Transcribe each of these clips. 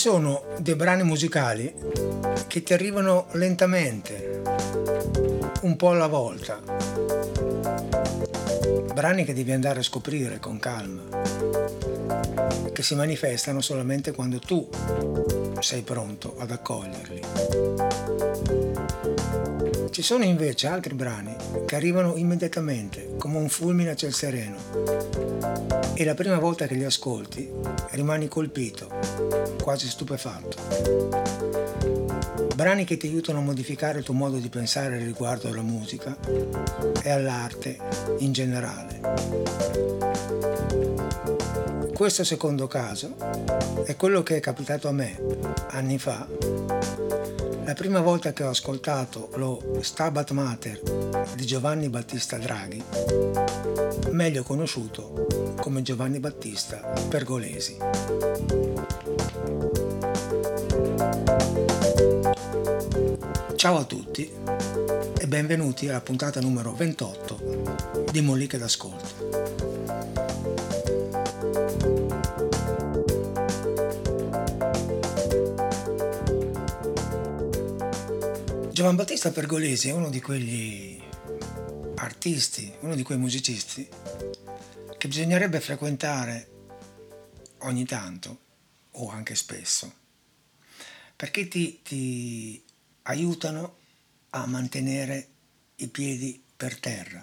Sono dei brani musicali che ti arrivano lentamente, un po' alla volta. Brani che devi andare a scoprire con calma, che si manifestano solamente quando tu sei pronto ad accoglierli. Ci sono invece altri brani che arrivano immediatamente, come un fulmine a ciel sereno, e la prima volta che li ascolti rimani colpito, quasi stupefatto. Brani che ti aiutano a modificare il tuo modo di pensare riguardo alla musica e all'arte in generale. Questo secondo caso è quello che è capitato a me anni fa la prima volta che ho ascoltato lo Stabat Mater di Giovanni Battista Draghi, meglio conosciuto come Giovanni Battista Pergolesi. Ciao a tutti e benvenuti alla puntata numero 28 di Molliche d'Ascolto. Giovan Battista Pergolesi è uno di quegli artisti, uno di quei musicisti che bisognerebbe frequentare ogni tanto o anche spesso, perché ti, ti aiutano a mantenere i piedi per terra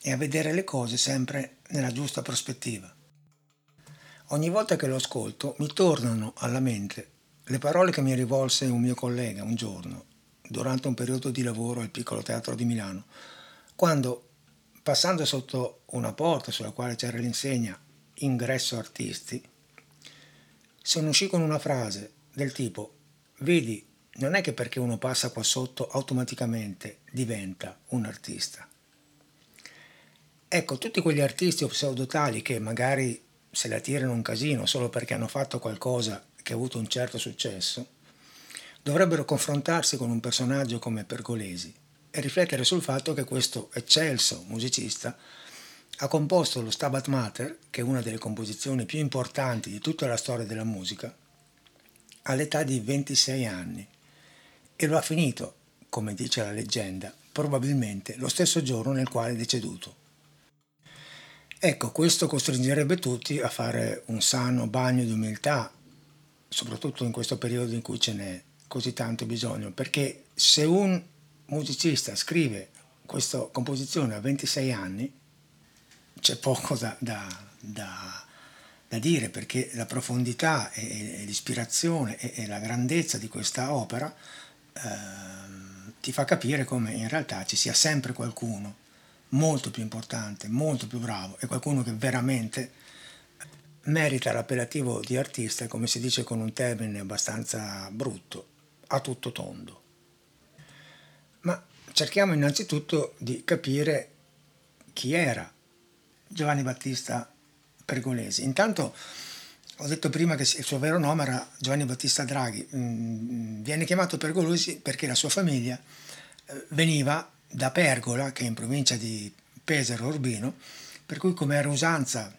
e a vedere le cose sempre nella giusta prospettiva. Ogni volta che lo ascolto mi tornano alla mente le parole che mi rivolse un mio collega un giorno durante un periodo di lavoro al piccolo teatro di Milano, quando passando sotto una porta sulla quale c'era l'insegna ingresso artisti, se ne uscì con una frase del tipo vedi, non è che perché uno passa qua sotto automaticamente diventa un artista. Ecco, tutti quegli artisti o pseudotali che magari se la tirano un casino solo perché hanno fatto qualcosa che ha avuto un certo successo, dovrebbero confrontarsi con un personaggio come Pergolesi e riflettere sul fatto che questo eccelso musicista ha composto lo Stabat Mater, che è una delle composizioni più importanti di tutta la storia della musica, all'età di 26 anni e lo ha finito, come dice la leggenda, probabilmente lo stesso giorno nel quale è deceduto. Ecco, questo costringerebbe tutti a fare un sano bagno di umiltà, soprattutto in questo periodo in cui ce n'è così tanto bisogno, perché se un musicista scrive questa composizione a 26 anni, c'è poco da, da, da, da dire, perché la profondità e, e l'ispirazione e, e, la grandezza di questa opera eh, ti fa capire come in realtà ci sia sempre qualcuno molto più importante, molto più bravo e qualcuno che veramente merita l'appellativo di artista, come si dice con un termine abbastanza brutto, a tutto tondo. Ma cerchiamo innanzitutto di capire chi era Giovanni Battista Pergolesi. Intanto ho detto prima che il suo vero nome era Giovanni Battista Draghi. Mm, viene chiamato Pergolesi perché la sua famiglia eh, veniva da Pergola, che è in provincia di Pesaro Urbino, per cui come era usanza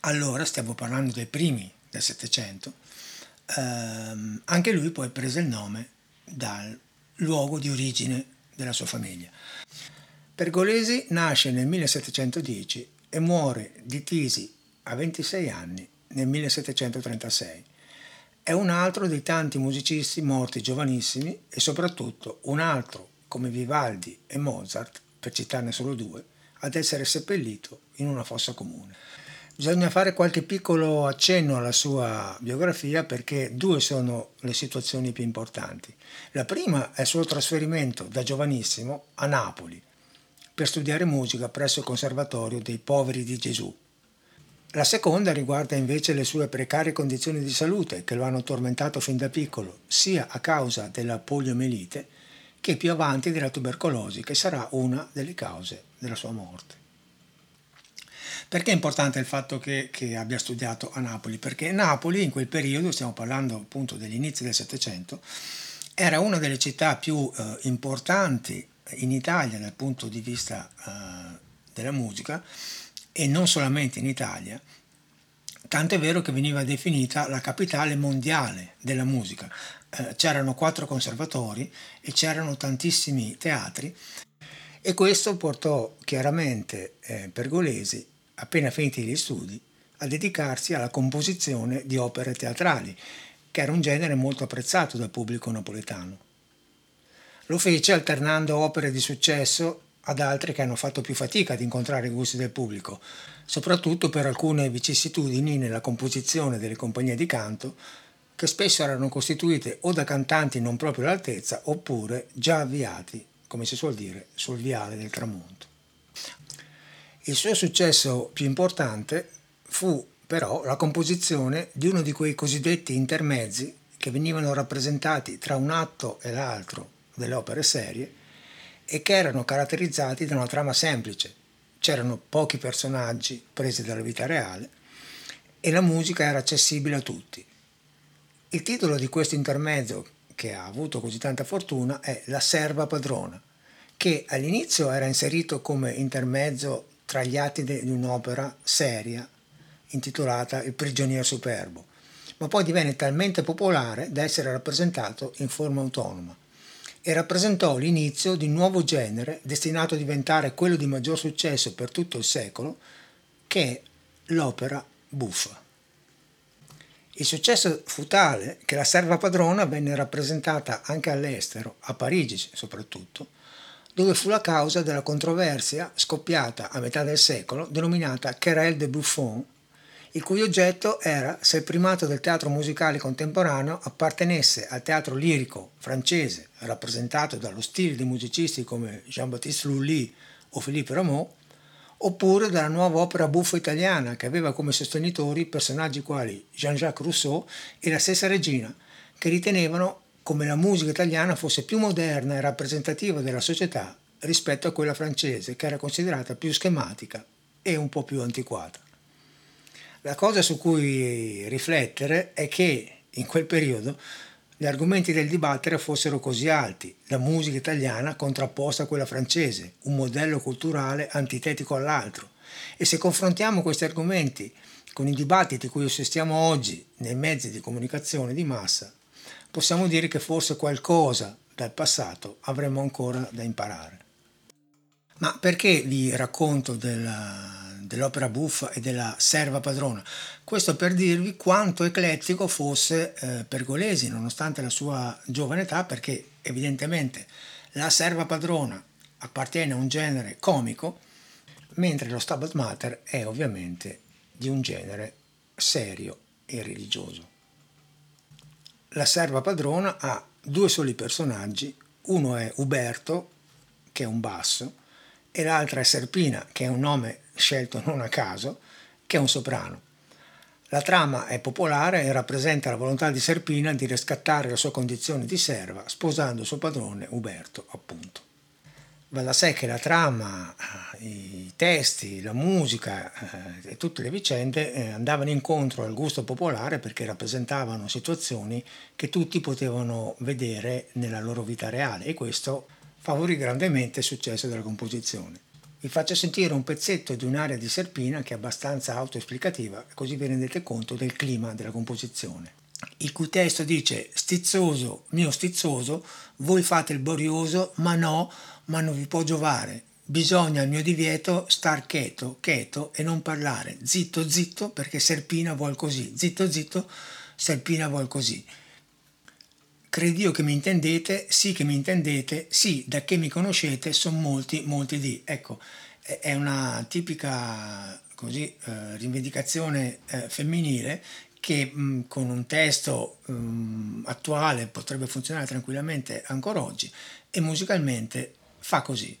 allora, stiamo parlando dei primi del Settecento, ehm, anche lui poi prese il nome dal luogo di origine della sua famiglia. Pergolesi nasce nel 1710 e muore di tisi a 26 anni nel 1736. È un altro dei tanti musicisti morti giovanissimi e soprattutto un altro come Vivaldi e Mozart, per citarne solo due, ad essere seppellito in una fossa comune. Bisogna fare qualche piccolo accenno alla sua biografia perché due sono le situazioni più importanti. La prima è il suo trasferimento da giovanissimo a Napoli per studiare musica presso il Conservatorio dei Poveri di Gesù. La seconda riguarda invece le sue precarie condizioni di salute che lo hanno tormentato fin da piccolo, sia a causa della poliomelite che più avanti della tubercolosi, che sarà una delle cause della sua morte. Perché è importante il fatto che, che, abbia studiato a Napoli? Perché Napoli in quel periodo, stiamo parlando appunto degli inizi del Settecento, era una delle città più eh, importanti in Italia dal punto di vista eh, della musica e non solamente in Italia, Tant'è vero che veniva definita la capitale mondiale della musica. Eh, c'erano quattro conservatori e c'erano tantissimi teatri e questo portò chiaramente eh, Pergolesi, appena finiti gli studi, a dedicarsi alla composizione di opere teatrali, che era un genere molto apprezzato dal pubblico napoletano. Lo fece alternando opere di successo ad altre che hanno fatto più fatica ad incontrare i gusti del pubblico, soprattutto per alcune vicissitudini nella composizione delle compagnie di canto, che spesso erano costituite o da cantanti non proprio all'altezza oppure già avviati, come si suol dire, sul viale del tramonto. Il suo successo più importante fu però la composizione di uno di quei cosiddetti intermezzi che venivano rappresentati tra un atto e l'altro delle opere serie e che erano caratterizzati da una trama semplice. C'erano pochi personaggi presi dalla vita reale e la musica era accessibile a tutti. Il titolo di questo intermezzo, che ha avuto così tanta fortuna, è La serva padrona, che all'inizio era inserito come intermezzo tra gli atti di un'opera seria intitolata Il prigioniero superbo, ma poi divenne talmente popolare da essere rappresentato in forma autonoma e rappresentò l'inizio di un nuovo genere destinato a diventare quello di maggior successo per tutto il secolo, che è l'opera buffa. Il successo fu tale che la serva padrona venne rappresentata anche all'estero, a Parigi soprattutto, dove fu la causa della controversia scoppiata a metà del secolo denominata Querelle de Buffon il cui oggetto era se il primato del teatro musicale contemporaneo appartenesse al teatro lirico francese, rappresentato dallo stile di musicisti come Jean-Baptiste Lully o Philippe Rameau, oppure dalla nuova opera buffa italiana che aveva come sostenitori personaggi quali Jean-Jacques Rousseau e la stessa regina, che ritenevano come la musica italiana fosse più moderna e rappresentativa della società rispetto a quella francese, che era considerata più schematica e un po' più antiquata. La cosa su cui riflettere è che in quel periodo gli argomenti del dibattere fossero così alti, la musica italiana contrapposta a quella francese, un modello culturale antitetico all'altro. E se confrontiamo questi argomenti con i dibattiti cui assistiamo oggi nei mezzi di comunicazione di massa, possiamo dire che forse qualcosa dal passato avremmo ancora da imparare. Ma perché vi racconto della, dell'opera buffa e della serva padrona. Questo per dirvi quanto eclettico fosse eh, Pergolesi, nonostante la sua giovane età, perché evidentemente la serva padrona appartiene a un genere comico, mentre lo Stabat Mater è ovviamente di un genere serio e religioso. La serva padrona ha due soli personaggi, uno è Uberto, che è un basso, e l'altra è Serpina, che è un nome scelto non a caso, che è un soprano. La trama è popolare e rappresenta la volontà di Serpina di riscattare la sua condizione di serva sposando suo padrone Uberto, appunto. Va da sé che la trama, eh, i testi, la musica eh, e tutte le vicende eh, andavano incontro al gusto popolare perché rappresentavano situazioni che tutti potevano vedere nella loro vita reale e questo favorì grandemente il successo della composizione. Vi faccio sentire un pezzetto di un'area di Serpina che è abbastanza autoesplicativa, così vi rendete conto del clima della composizione. Il cui testo dice stizzoso, mio stizzoso, voi fate il borioso, ma no, ma non vi può giovare. Bisogna al mio divieto star cheto, cheto e non parlare. Zitto, zitto, perché Serpina vuol così. Zitto, zitto, Serpina vuol così. Credio che mi intendete, sì che mi intendete, sì, da che mi conoscete sono molti, molti di. Ecco, è una tipica così, eh, rivendicazione eh, femminile che mh, con un testo mh, attuale potrebbe funzionare tranquillamente ancora oggi e musicalmente fa così.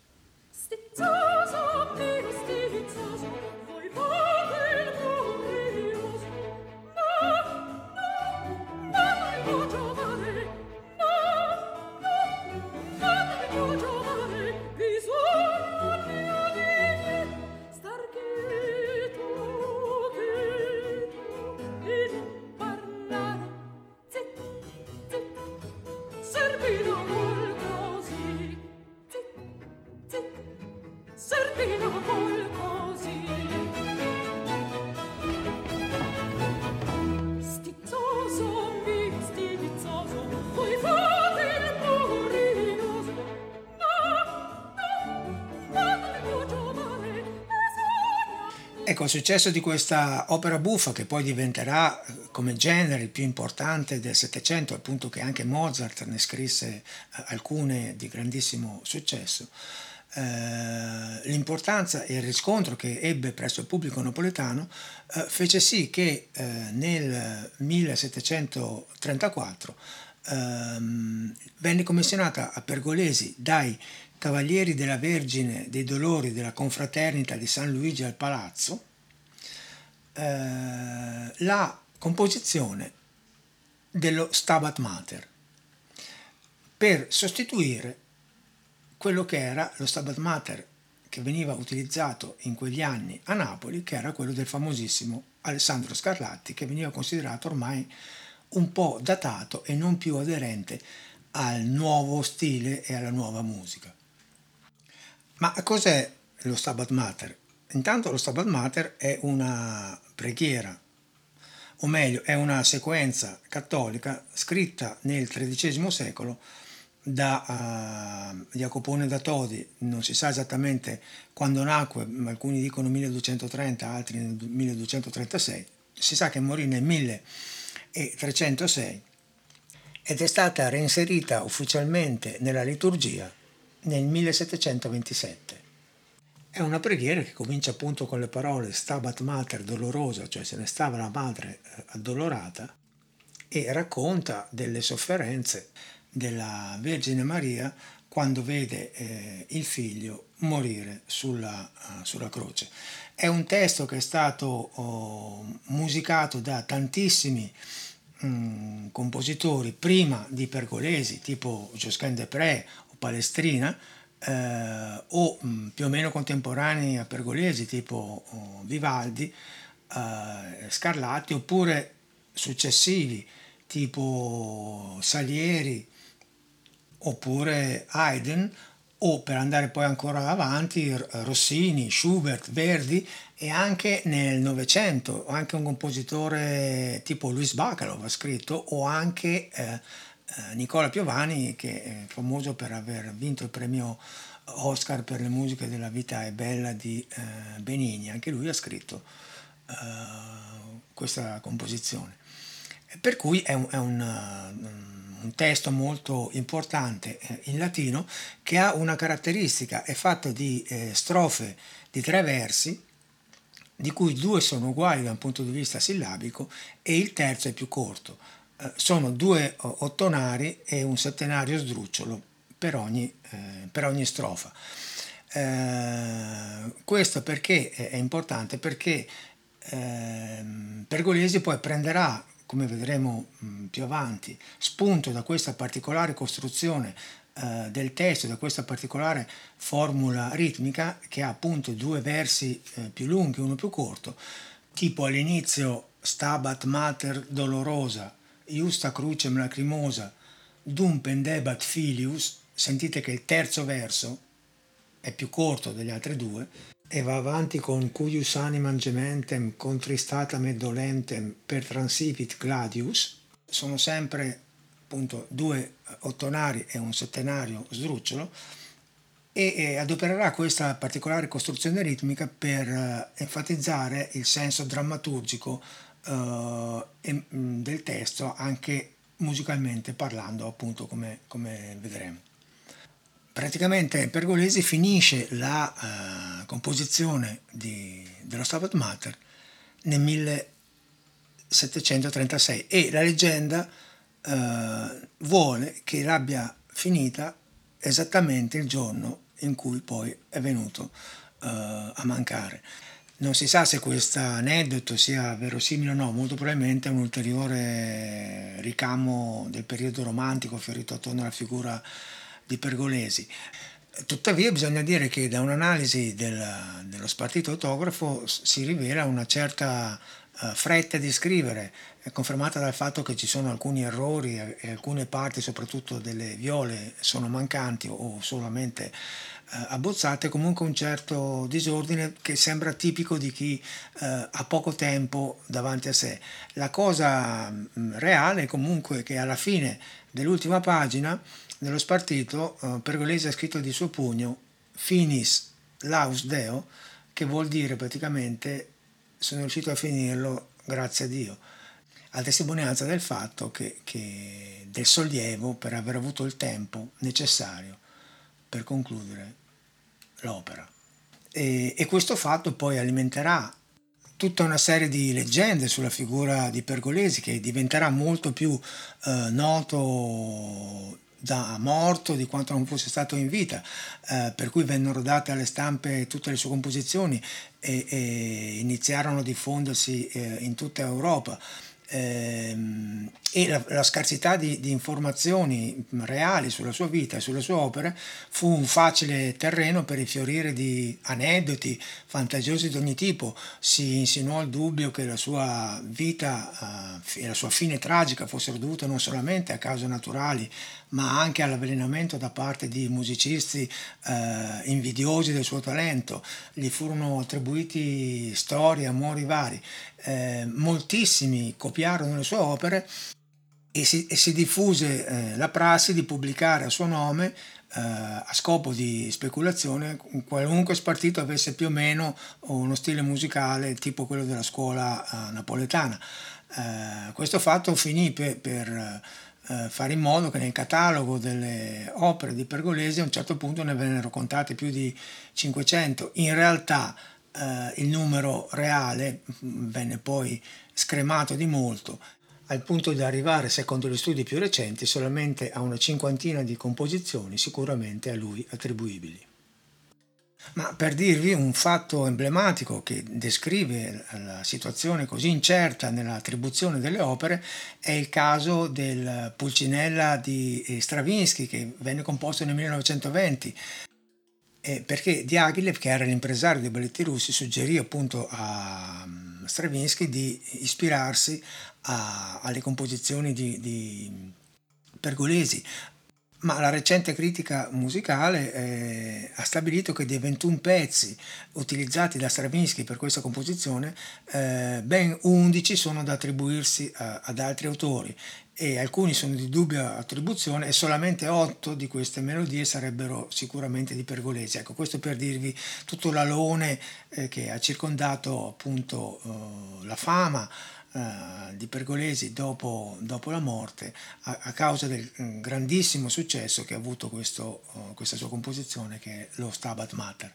Ecco, il successo di questa opera buffa, che poi diventerà come genere il più importante del Settecento, appunto che anche Mozart ne scrisse alcune di grandissimo successo, eh, l'importanza e il riscontro che ebbe presso il pubblico napoletano eh, fece sì che eh, nel 1734 ehm, venne commissionata a Pergolesi dai Cavalieri della Vergine dei Dolori della Confraternita di San Luigi al Palazzo eh, la composizione dello Stabat Mater per sostituire quello che era lo Stabat Mater che veniva utilizzato in quegli anni a Napoli, che era quello del famosissimo Alessandro Scarlatti, che veniva considerato ormai un po' datato e non più aderente al nuovo stile e alla nuova musica. Ma cos'è lo Stabat Mater? Intanto lo Stabat Mater è una preghiera, o meglio, è una sequenza cattolica scritta nel XIII secolo da uh, Jacopone da Todi, non si sa esattamente quando nacque, alcuni dicono 1230, altri nel 1236, si sa che morì nel 1306 ed è stata reinserita ufficialmente nella liturgia nel 1727. È una preghiera che comincia appunto con le parole Stabat Mater dolorosa, cioè se ne stava la madre eh, addolorata, e racconta delle sofferenze della Vergine Maria quando vede eh, il figlio morire sulla, uh, sulla, croce. È un testo che è stato oh, musicato da tantissimi um, compositori, prima di Pergolesi, tipo Josquin de Pré o Palestrina, eh, o um, più o meno contemporanei a Pergolesi, tipo oh, Vivaldi, eh, Scarlatti, oppure successivi, tipo Salieri, oppure Haydn o per andare poi ancora avanti Rossini, Schubert, Verdi e anche nel Novecento anche un compositore tipo Luis Bacalov ha scritto o anche eh, Nicola Piovani che è famoso per aver vinto il premio Oscar per le musiche della vita è bella di eh, Benigni, anche lui ha scritto eh, questa composizione. Per cui è un, è un un testo molto importante eh, in latino che ha una caratteristica, è fatto di eh, strofe di tre versi, di cui due sono uguali da un punto di vista sillabico e il terzo è più corto. Sono due ottonari e un settenario sdrucciolo per ogni, eh, per ogni strofa. Eh, questo perché è importante? Perché ehm, Pergolesi poi prenderà come vedremo mm, più avanti, spunto da questa particolare costruzione eh, del testo, da questa particolare formula ritmica che ha appunto due versi più lunghi, uno più corto, tipo all'inizio Stabat Mater dolorosa, Iusta crucem lacrimosa, dum pendebat filius, sentite che il terzo verso è più corto degli altri due, e va avanti con cuius animam gementem contristatam e dolentem per transivit gladius, sono sempre appunto due ottonari e un settenario sdrucciolo, e, adopererà questa particolare costruzione ritmica per uh, enfatizzare il senso drammaturgico uh, del testo anche musicalmente parlando appunto come, come vedremo praticamente Pergolesi finisce la uh, composizione di, dello Stabat Mater nel 1736 e la leggenda uh, vuole che l'abbia finita esattamente il giorno in cui poi è venuto uh, a mancare. Non si sa se questo aneddoto sia verosimile o no, molto probabilmente è un ulteriore ricamo del periodo romantico fiorito attorno alla figura di Pergolesi. Tuttavia bisogna dire che da un'analisi del, dello spartito autografo si rivela una certa uh, fretta di scrivere, è confermata dal fatto che ci sono alcuni errori e alcune parti, soprattutto delle viole, sono mancanti o solamente abbozzate, comunque un certo disordine che sembra tipico di chi uh, ha poco tempo davanti a sé. La cosa mh, reale comunque è che alla fine dell'ultima pagina nello spartito eh, Pergolesi ha scritto di suo pugno finis laus deo, che vuol dire praticamente sono riuscito a finirlo grazie a Dio, a testimonianza del fatto che, che del sollievo per aver avuto il tempo necessario per concludere l'opera. E, e questo fatto poi alimenterà tutta una serie di leggende sulla figura di Pergolesi che diventerà molto più eh, noto da morto di quanto non fosse stato in vita, eh, per cui vennero date alle stampe tutte le sue composizioni e, e iniziarono a diffondersi eh, in tutta Europa e la, la scarsità di, di, informazioni reali sulla sua vita e sulle sue opere fu un facile terreno per il fiorire di aneddoti fantasiosi di ogni tipo. Si insinuò il dubbio che la sua vita eh, e la sua fine tragica fossero dovute non solamente a cause naturali, ma anche all'avvelenamento da parte di musicisti eh, invidiosi del suo talento. Gli furono attribuiti storie, amori vari. Eh, moltissimi copiarono le sue opere e si, e si diffuse eh, la prassi di pubblicare a suo nome eh, a scopo di speculazione qualunque spartito avesse più o meno uno stile musicale tipo quello della scuola eh, napoletana. Questo fatto finì per, per fare in modo che nel catalogo delle opere di Pergolesi a un certo punto ne vennero contate più di 500. In realtà eh, il numero reale mm, venne poi scremato di molto al punto di arrivare, secondo gli studi più recenti, solamente a una cinquantina di composizioni sicuramente a lui attribuibili. Ma per dirvi un fatto emblematico che descrive la situazione così incerta nell'attribuzione delle opere è il caso del Pulcinella di Stravinsky che venne composto nel 1920 perché Diaghilev, che era l'impresario dei balletti russi, suggerì appunto a mm, Stravinsky di ispirarsi a, alle composizioni di, di Pergolesi, ma la recente critica musicale eh, ha stabilito che dei 21 pezzi utilizzati da Stravinsky per questa composizione, eh, ben 11 sono da attribuirsi a, ad altri autori e alcuni sono di dubbia attribuzione e solamente 8 di queste melodie sarebbero sicuramente di Pergolesi. Ecco, questo per dirvi tutto l'alone eh, che ha circondato appunto eh, la fama uh, di Pergolesi dopo, dopo la morte a, a, causa del mm, grandissimo successo che ha avuto questo, uh, questa sua composizione che è lo Stabat Mater.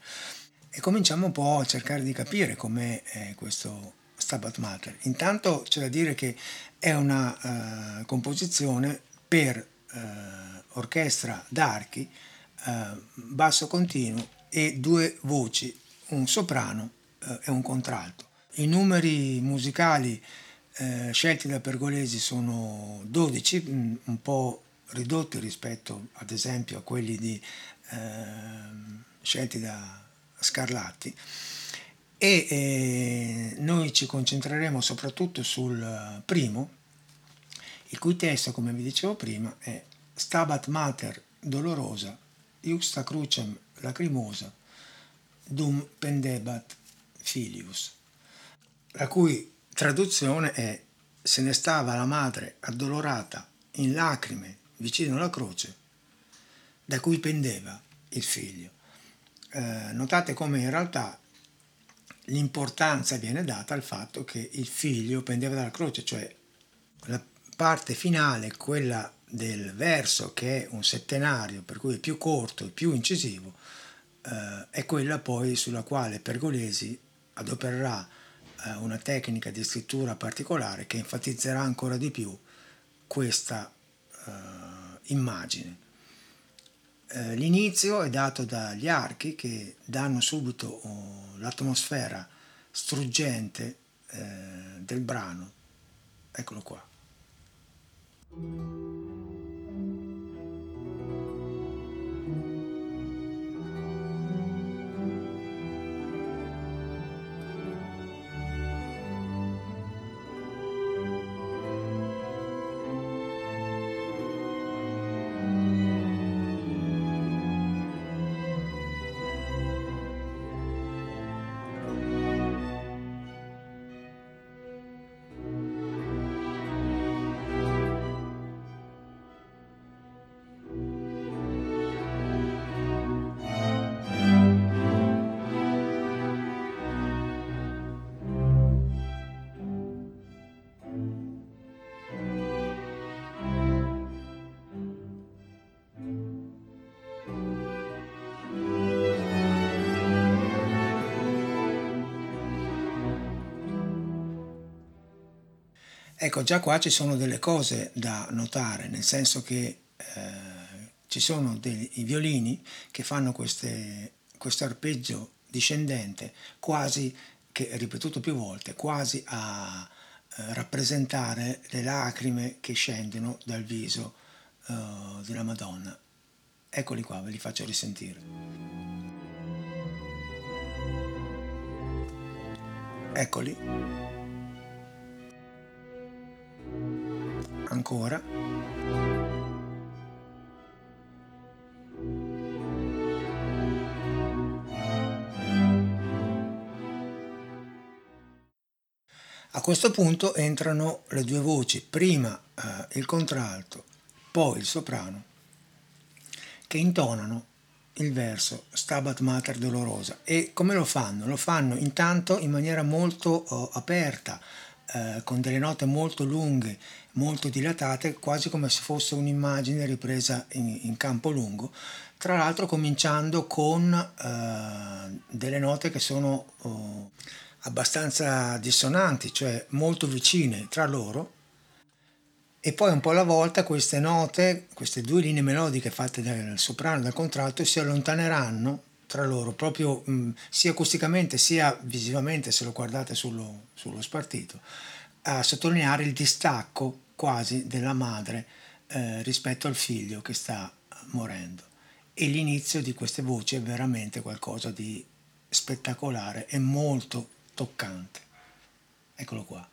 E cominciamo un po' a cercare di capire com'è eh, questo Stabat Mater. Intanto c'è da dire che è una uh, composizione per orchestra d'archi, basso continuo e due voci, un soprano e un contralto. I numeri musicali scelti da Pergolesi sono 12, mm, un po' ridotti rispetto ad esempio a quelli di, scelti da Scarlatti e eh, noi ci concentreremo soprattutto sul primo, il cui testo, come vi dicevo prima, è Stabat Mater dolorosa, Iusta crucem lacrimosa, dum pendebat filius, la cui traduzione è se ne stava la madre addolorata in lacrime vicino alla croce da cui pendeva il figlio. Eh, notate come in realtà l'importanza viene data al fatto che il figlio pendeva dalla croce, cioè la parte finale, quella del verso che è un settenario, per cui è più corto e più incisivo, eh, è quella poi sulla quale Pergolesi adopererà eh, una tecnica di scrittura particolare che enfatizzerà ancora di più questa uh, immagine. Uh, l'inizio è dato dagli archi che danno subito uh, l'atmosfera struggente del brano. Eccolo qua. Ecco, già qua ci sono delle cose da notare, nel senso che eh, ci sono dei violini che fanno queste, questo arpeggio discendente quasi, che ripetuto più volte, quasi a eh, rappresentare le lacrime che scendono dal viso eh, della Madonna. Eccoli qua, ve li faccio risentire. Eccoli. Ancora. A questo punto entrano le due voci, prima eh, il contralto, poi il soprano, che intonano il verso Stabat Mater Dolorosa. E come lo fanno? Lo fanno intanto in maniera molto oh, aperta, eh, con delle note molto lunghe, molto dilatate, quasi come se fosse un'immagine ripresa in, in campo lungo, tra l'altro cominciando con eh, delle note che sono oh, abbastanza dissonanti, cioè molto vicine tra loro, e poi un po' alla volta queste note, queste due linee melodiche fatte dal soprano e dal contralto si allontaneranno tra loro, proprio mh, sia acusticamente sia visivamente, se lo guardate sullo, sullo spartito, a sottolineare il distacco quasi della madre eh, rispetto al figlio che sta morendo. E l'inizio di queste voci è veramente qualcosa di spettacolare e molto toccante. Eccolo qua.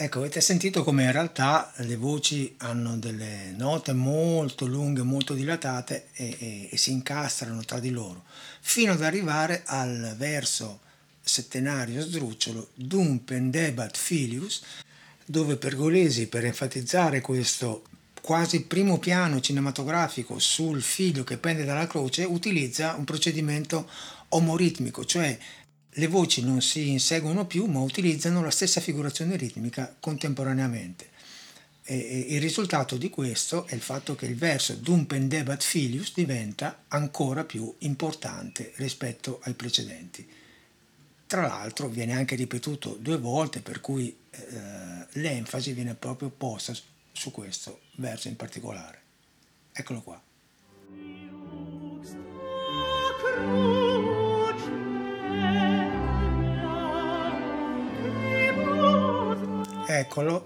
Ecco, avete sentito come in realtà le voci hanno delle note molto lunghe, molto dilatate e, e, e, si incastrano tra di loro, fino ad arrivare al verso settenario sdrucciolo Dum pendebat filius, dove Pergolesi, per enfatizzare questo quasi primo piano cinematografico sul figlio che pende dalla croce, utilizza un procedimento omoritmico, cioè le voci non si inseguono più ma utilizzano la stessa figurazione ritmica contemporaneamente. E il risultato di questo è il fatto che il verso Dum pendebat filius diventa ancora più importante rispetto ai precedenti. Tra l'altro viene anche ripetuto due volte per cui eh, l'enfasi viene proprio posta su questo verso in particolare. Eccolo qua. Eccolo.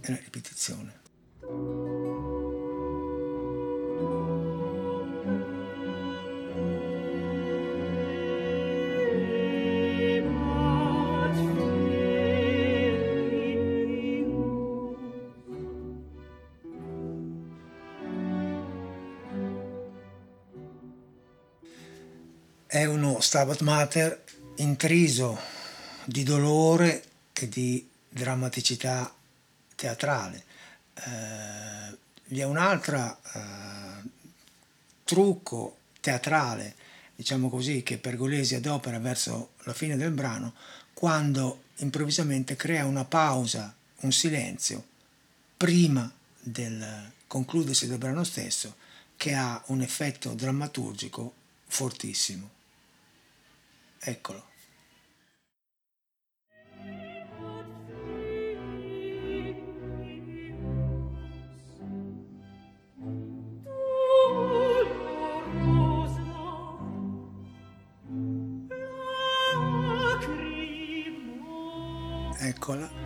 È la ripetizione. È uno Stabat Mater intriso di dolore e di drammaticità teatrale. Eh, vi è un altro eh, trucco teatrale, diciamo così, che Pergolesi adopera verso la fine del brano, quando improvvisamente crea una pausa, un silenzio, prima del concludersi del brano stesso, che ha un effetto drammaturgico fortissimo. Eccolo. Eccola.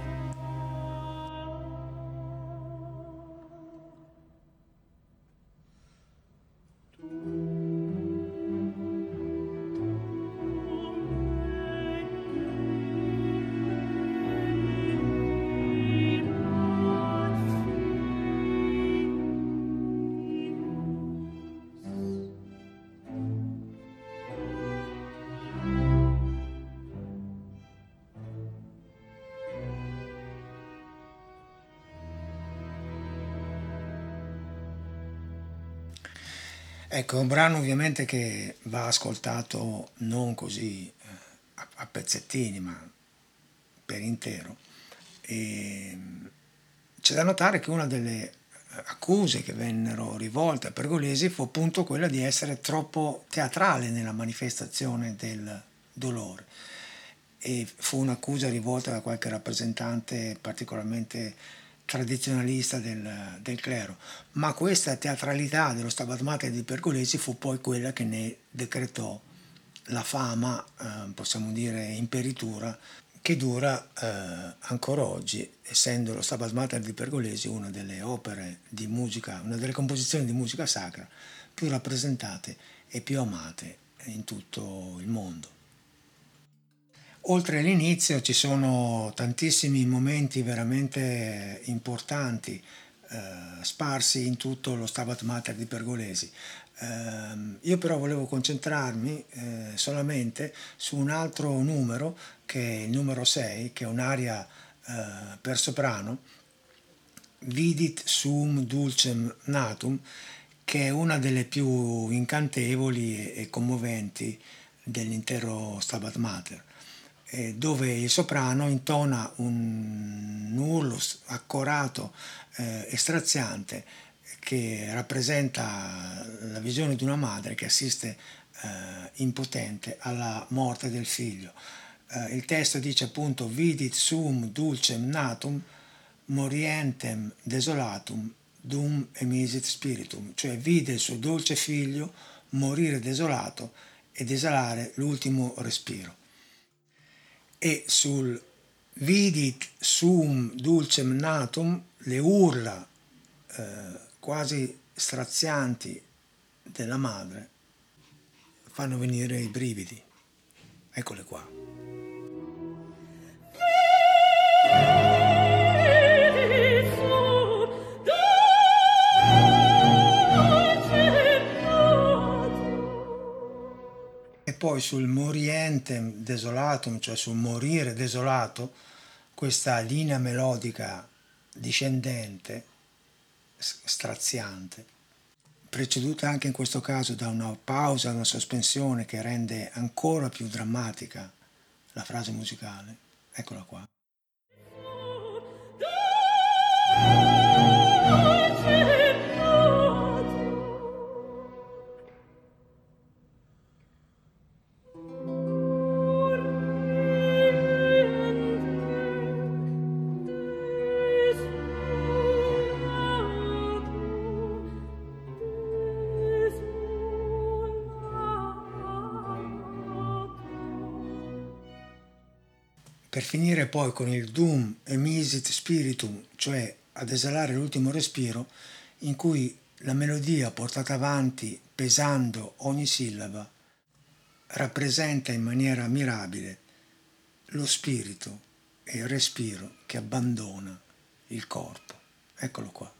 Ecco, è un brano ovviamente che va ascoltato non così eh, a, pezzettini, ma per intero. E c'è da notare che una delle eh, accuse che vennero rivolte a Pergolesi fu appunto quella di essere troppo teatrale nella manifestazione del dolore e fu un'accusa rivolta da qualche rappresentante particolarmente tradizionalista del, del, clero, ma questa teatralità dello Stabat Mater di Pergolesi fu poi quella che ne decretò la fama, eh, possiamo dire imperitura, che dura eh, ancora oggi, essendo lo Stabat Mater di Pergolesi una delle opere di musica, una delle composizioni di musica sacra più rappresentate e più amate in tutto il mondo. Oltre all'inizio ci sono tantissimi momenti veramente importanti eh, sparsi in tutto lo Stabat Mater di Pergolesi. Eh, io però volevo concentrarmi eh, solamente su un altro numero, che è il numero 6, che è un'aria eh, per soprano, Vidit sum dulcem natum, che è una delle più incantevoli e commoventi dell'intero Stabat Mater eh, dove il soprano intona un urlo accorato eh, e straziante che rappresenta la visione di una madre che assiste eh, impotente alla morte del figlio. Eh, il testo dice appunto vidit sum dulcem natum morientem desolatum dum emisit spiritum, cioè vide il suo dolce figlio morire desolato ed esalare l'ultimo respiro e sul vidit sum dulcem natum le urla eh, quasi strazianti della madre fanno venire i brividi. Eccole qua. Poi sul morientem desolatum, cioè sul morire desolato, questa linea melodica discendente, straziante, preceduta anche in questo caso da una pausa, una sospensione che rende ancora più drammatica la frase musicale. Eccola qua. Per finire poi con il Dum emisit spiritum, cioè ad esalare l'ultimo respiro, in cui la melodia portata avanti pesando ogni sillaba rappresenta in maniera mirabile lo spirito e il respiro che abbandona il corpo. Eccolo qua.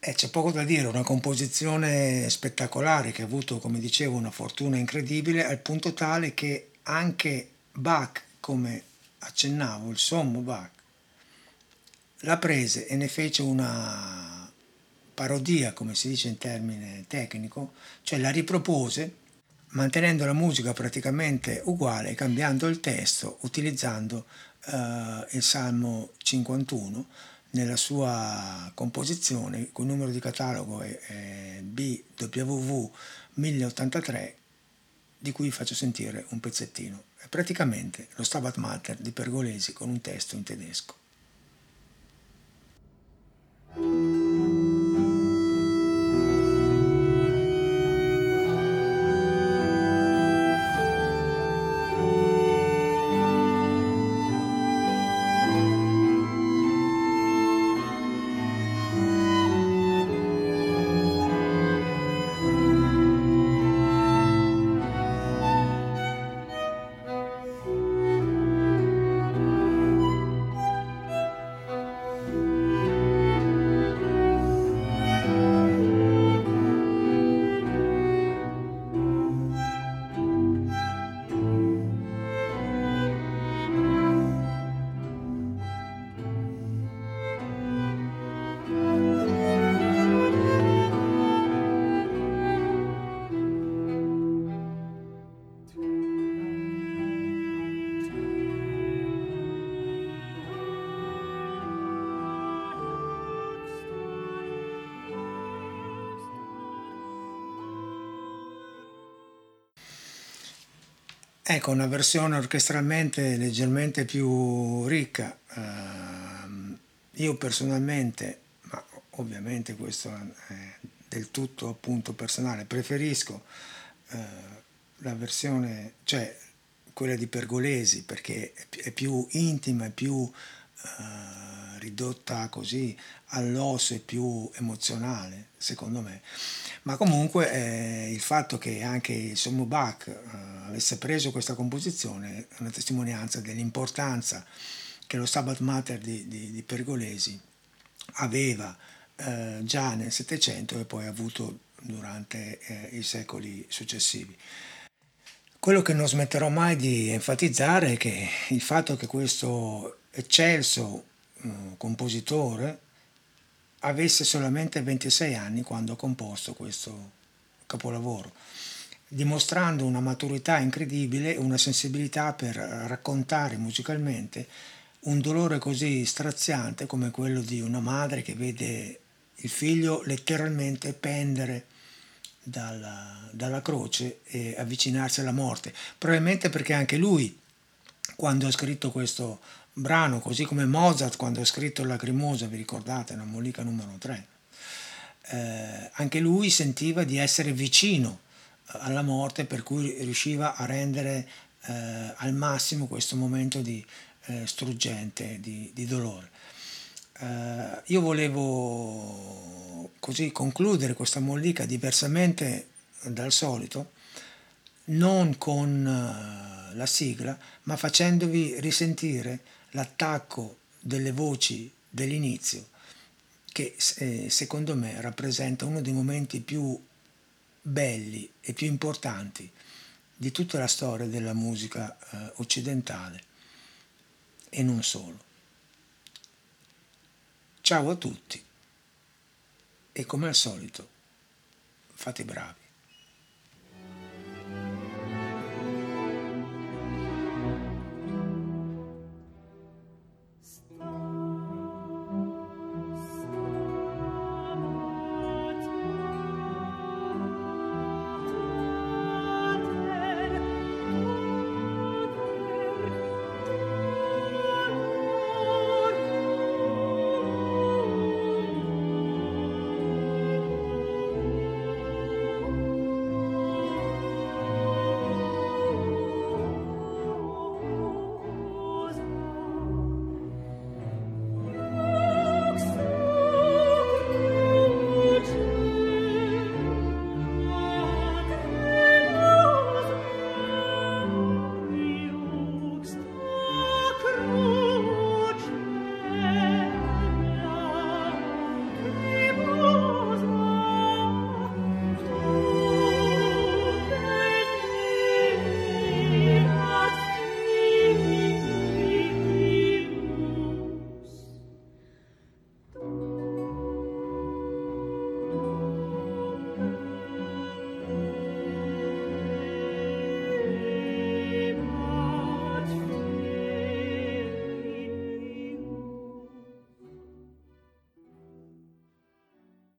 E c'è poco da dire, una composizione spettacolare che ha avuto, come dicevo, una fortuna incredibile, al punto tale che anche Bach, come accennavo, il sommo Bach, la prese e ne fece una parodia, come si dice in termine tecnico, cioè la ripropose mantenendo la musica praticamente uguale, cambiando il testo, utilizzando uh, il Salmo 51 nella sua composizione, con numero di catalogo è, è BWV 1083, di cui faccio sentire un pezzettino. È praticamente lo Stabat Mater di Pergolesi con un testo in tedesco. Ecco, una versione orchestralmente leggermente più ricca. Uh, io personalmente, ma ovviamente questo è del tutto appunto personale, preferisco uh, la versione, cioè quella di Pergolesi, perché è più intima, è più uh, ridotta così all'osso, è più emozionale, secondo me ma comunque eh, il fatto che anche il Sommo Bach eh, avesse preso questa composizione è una testimonianza dell'importanza che lo Stabat Mater di, di, di Pergolesi aveva eh, già nel Settecento e poi ha avuto durante eh, i secoli successivi. Quello che non smetterò mai di enfatizzare è che il fatto che questo eccelso eh, compositore avesse solamente 26 anni quando ha composto questo capolavoro, dimostrando una maturità incredibile e una sensibilità per raccontare musicalmente un dolore così straziante come quello di una madre che vede il figlio letteralmente pendere dalla, dalla croce e avvicinarsi alla morte, probabilmente perché anche lui, quando ha scritto questo brano, così come Mozart quando ha scritto Lacrimosa, vi ricordate, la mollica numero 3, eh, anche lui sentiva di essere vicino eh, alla morte per cui riusciva a rendere eh, al massimo questo momento di eh, struggente, di, di dolore. Uh, io volevo così concludere questa mollica diversamente dal solito, non con uh, la sigla, ma facendovi risentire l'attacco delle voci dell'inizio, che eh, secondo me rappresenta uno dei momenti più belli e più importanti di tutta la storia della musica eh, occidentale e non solo. Ciao a tutti e come al solito fate bravi.